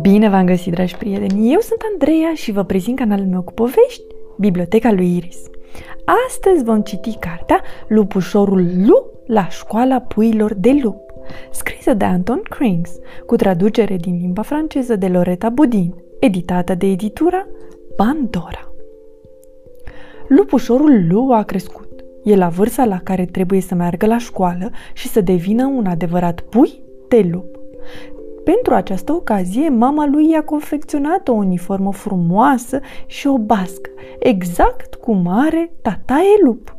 Bine v-am găsit, dragi prieteni! Eu sunt Andreea și vă prezint canalul meu cu povești, Biblioteca lui Iris. Astăzi vom citi cartea Lupușorul Lu la școala puilor de lup, scrisă de Anton Krings, cu traducere din limba franceză de Loreta Budin, editată de editura Pandora. Lupușorul Lu a crescut. E la vârsta la care trebuie să meargă la școală și să devină un adevărat pui de lup. Pentru această ocazie, mama lui i-a confecționat o uniformă frumoasă și o bască, exact cum are tataie lup.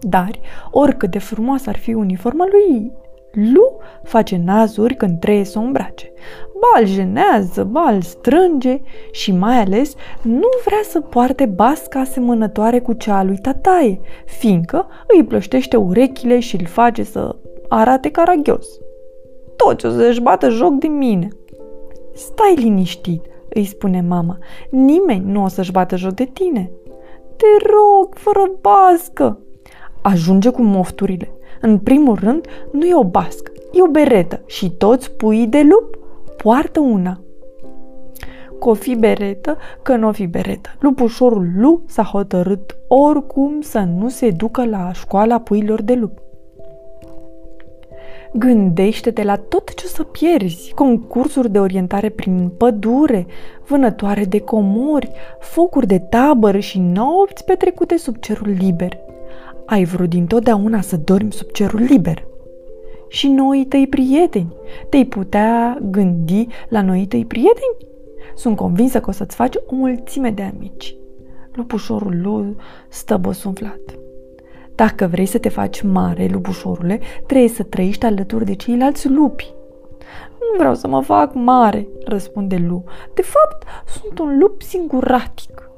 Dar, oricât de frumoasă ar fi uniforma lui, Lu face nazuri când trebuie să o îmbrace. Bal jenează, bal strânge și mai ales nu vrea să poarte basca asemănătoare cu cea a lui tataie, fiindcă îi plăștește urechile și îl face să arate caragios toți o să-și bată joc de mine. Stai liniștit, îi spune mama. Nimeni nu o să-și bată joc de tine. Te rog, fără bască. Ajunge cu mofturile. În primul rând, nu e o bască, e o beretă și toți puii de lup poartă una. Că o fi beretă, că nu o fi beretă. Lupușorul Lu s-a hotărât oricum să nu se ducă la școala puilor de lup. Gândește-te la tot ce o să pierzi, concursuri de orientare prin pădure, vânătoare de comori, focuri de tabără și nopți petrecute sub cerul liber. Ai vrut dintotdeauna să dormi sub cerul liber. Și noi tăi prieteni, te-ai putea gândi la noi tăi prieteni? Sunt convinsă că o să-ți faci o mulțime de amici. Lupușorul lui stă băsumflat. Dacă vrei să te faci mare, lupușorule, trebuie să trăiești alături de ceilalți lupi. Nu vreau să mă fac mare, răspunde Lu. De fapt, sunt un lup singuratic.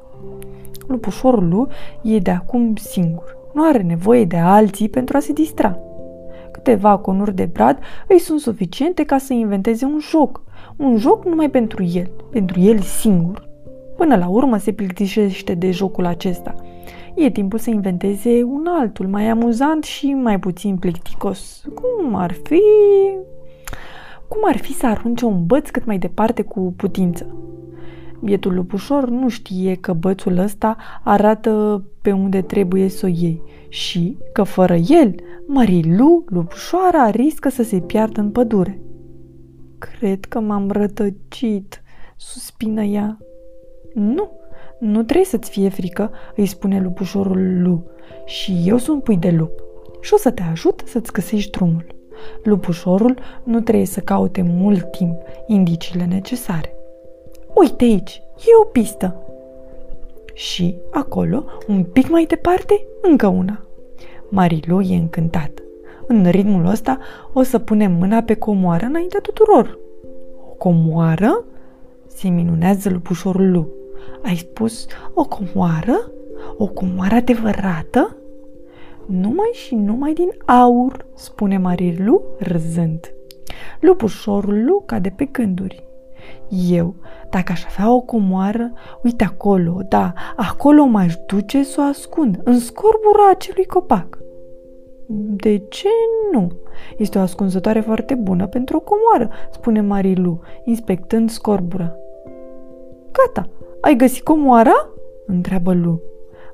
Lupușorul Lu e de acum singur. Nu are nevoie de alții pentru a se distra. Câteva conuri de brad îi sunt suficiente ca să inventeze un joc. Un joc numai pentru el, pentru el singur. Până la urmă se plictisește de jocul acesta – e timpul să inventeze un altul, mai amuzant și mai puțin plicticos. Cum ar fi... Cum ar fi să arunce un băț cât mai departe cu putință? Bietul lupușor nu știe că bățul ăsta arată pe unde trebuie să o iei și că fără el, Marilu, lupușoara, riscă să se piardă în pădure. Cred că m-am rătăcit, suspină ea. Nu, nu trebuie să-ți fie frică, îi spune lupușorul Lu. Și eu sunt pui de lup. Și o să te ajut să-ți găsești drumul. Lupușorul nu trebuie să caute mult timp indiciile necesare. Uite aici, e o pistă. Și acolo, un pic mai departe, încă una. Marilu e încântată. În ritmul ăsta o să punem mâna pe comoară înaintea tuturor. O comoară? Se minunează lupușorul Lu. Ai spus o comoară? O comoară adevărată? Numai și numai din aur, spune Marilu râzând. Lupușorul Lu cade pe gânduri. Eu, dacă aș avea o comoară, uite acolo, da, acolo m-aș duce să o ascund, în scorbura acelui copac. De ce nu? Este o ascunzătoare foarte bună pentru o comoară, spune Marilu, inspectând scorbura. Gata, ai găsit comoara?" întreabă Lu.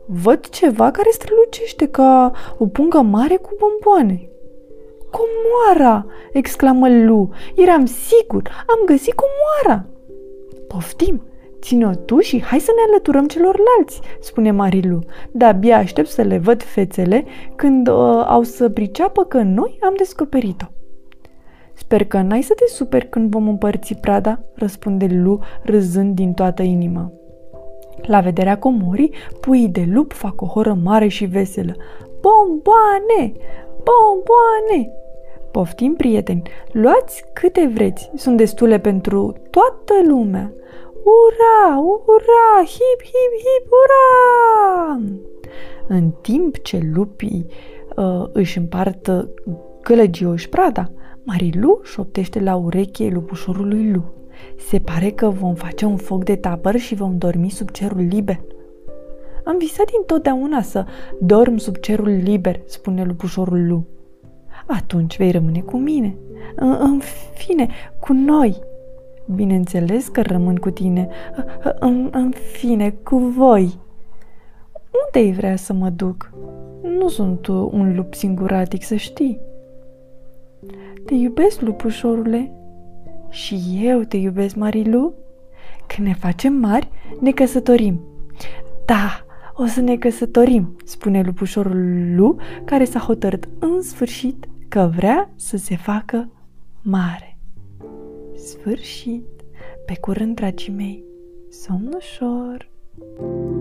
Văd ceva care strălucește ca o pungă mare cu bomboane. Comoara! exclamă Lu. Eram sigur, am găsit comoara! Poftim, ține-o tu și hai să ne alăturăm celorlalți, spune Marilu. De-abia aștept să le văd fețele când uh, au să priceapă că noi am descoperit-o. Sper că n-ai să te superi când vom împărți prada, răspunde Lu, râzând din toată inima. La vederea comorii, puii de lup fac o horă mare și veselă. Bomboane! Bomboane! Poftim, prieteni, luați câte vreți, sunt destule pentru toată lumea. Ura, ura, hip, hip, hip, ura! În timp ce lupii uh, își împartă gălăgioși prada, Marilu șoptește la ureche lupușorului Lu. Se pare că vom face un foc de tabăr și vom dormi sub cerul liber. Am visat întotdeauna să dorm sub cerul liber, spune lupușorul Lu. Atunci vei rămâne cu mine. În fine, cu noi. Bineînțeles că rămân cu tine. În, în fine, cu voi. Unde ai vrea să mă duc? Nu sunt un lup singuratic, să știi. Te iubesc, lupușorule? Și eu te iubesc, Marilu? Când ne facem mari, ne căsătorim. Da, o să ne căsătorim, spune lupușorul Lu, care s-a hotărât în sfârșit că vrea să se facă mare. Sfârșit. Pe curând, dragii mei, somn ușor! thank you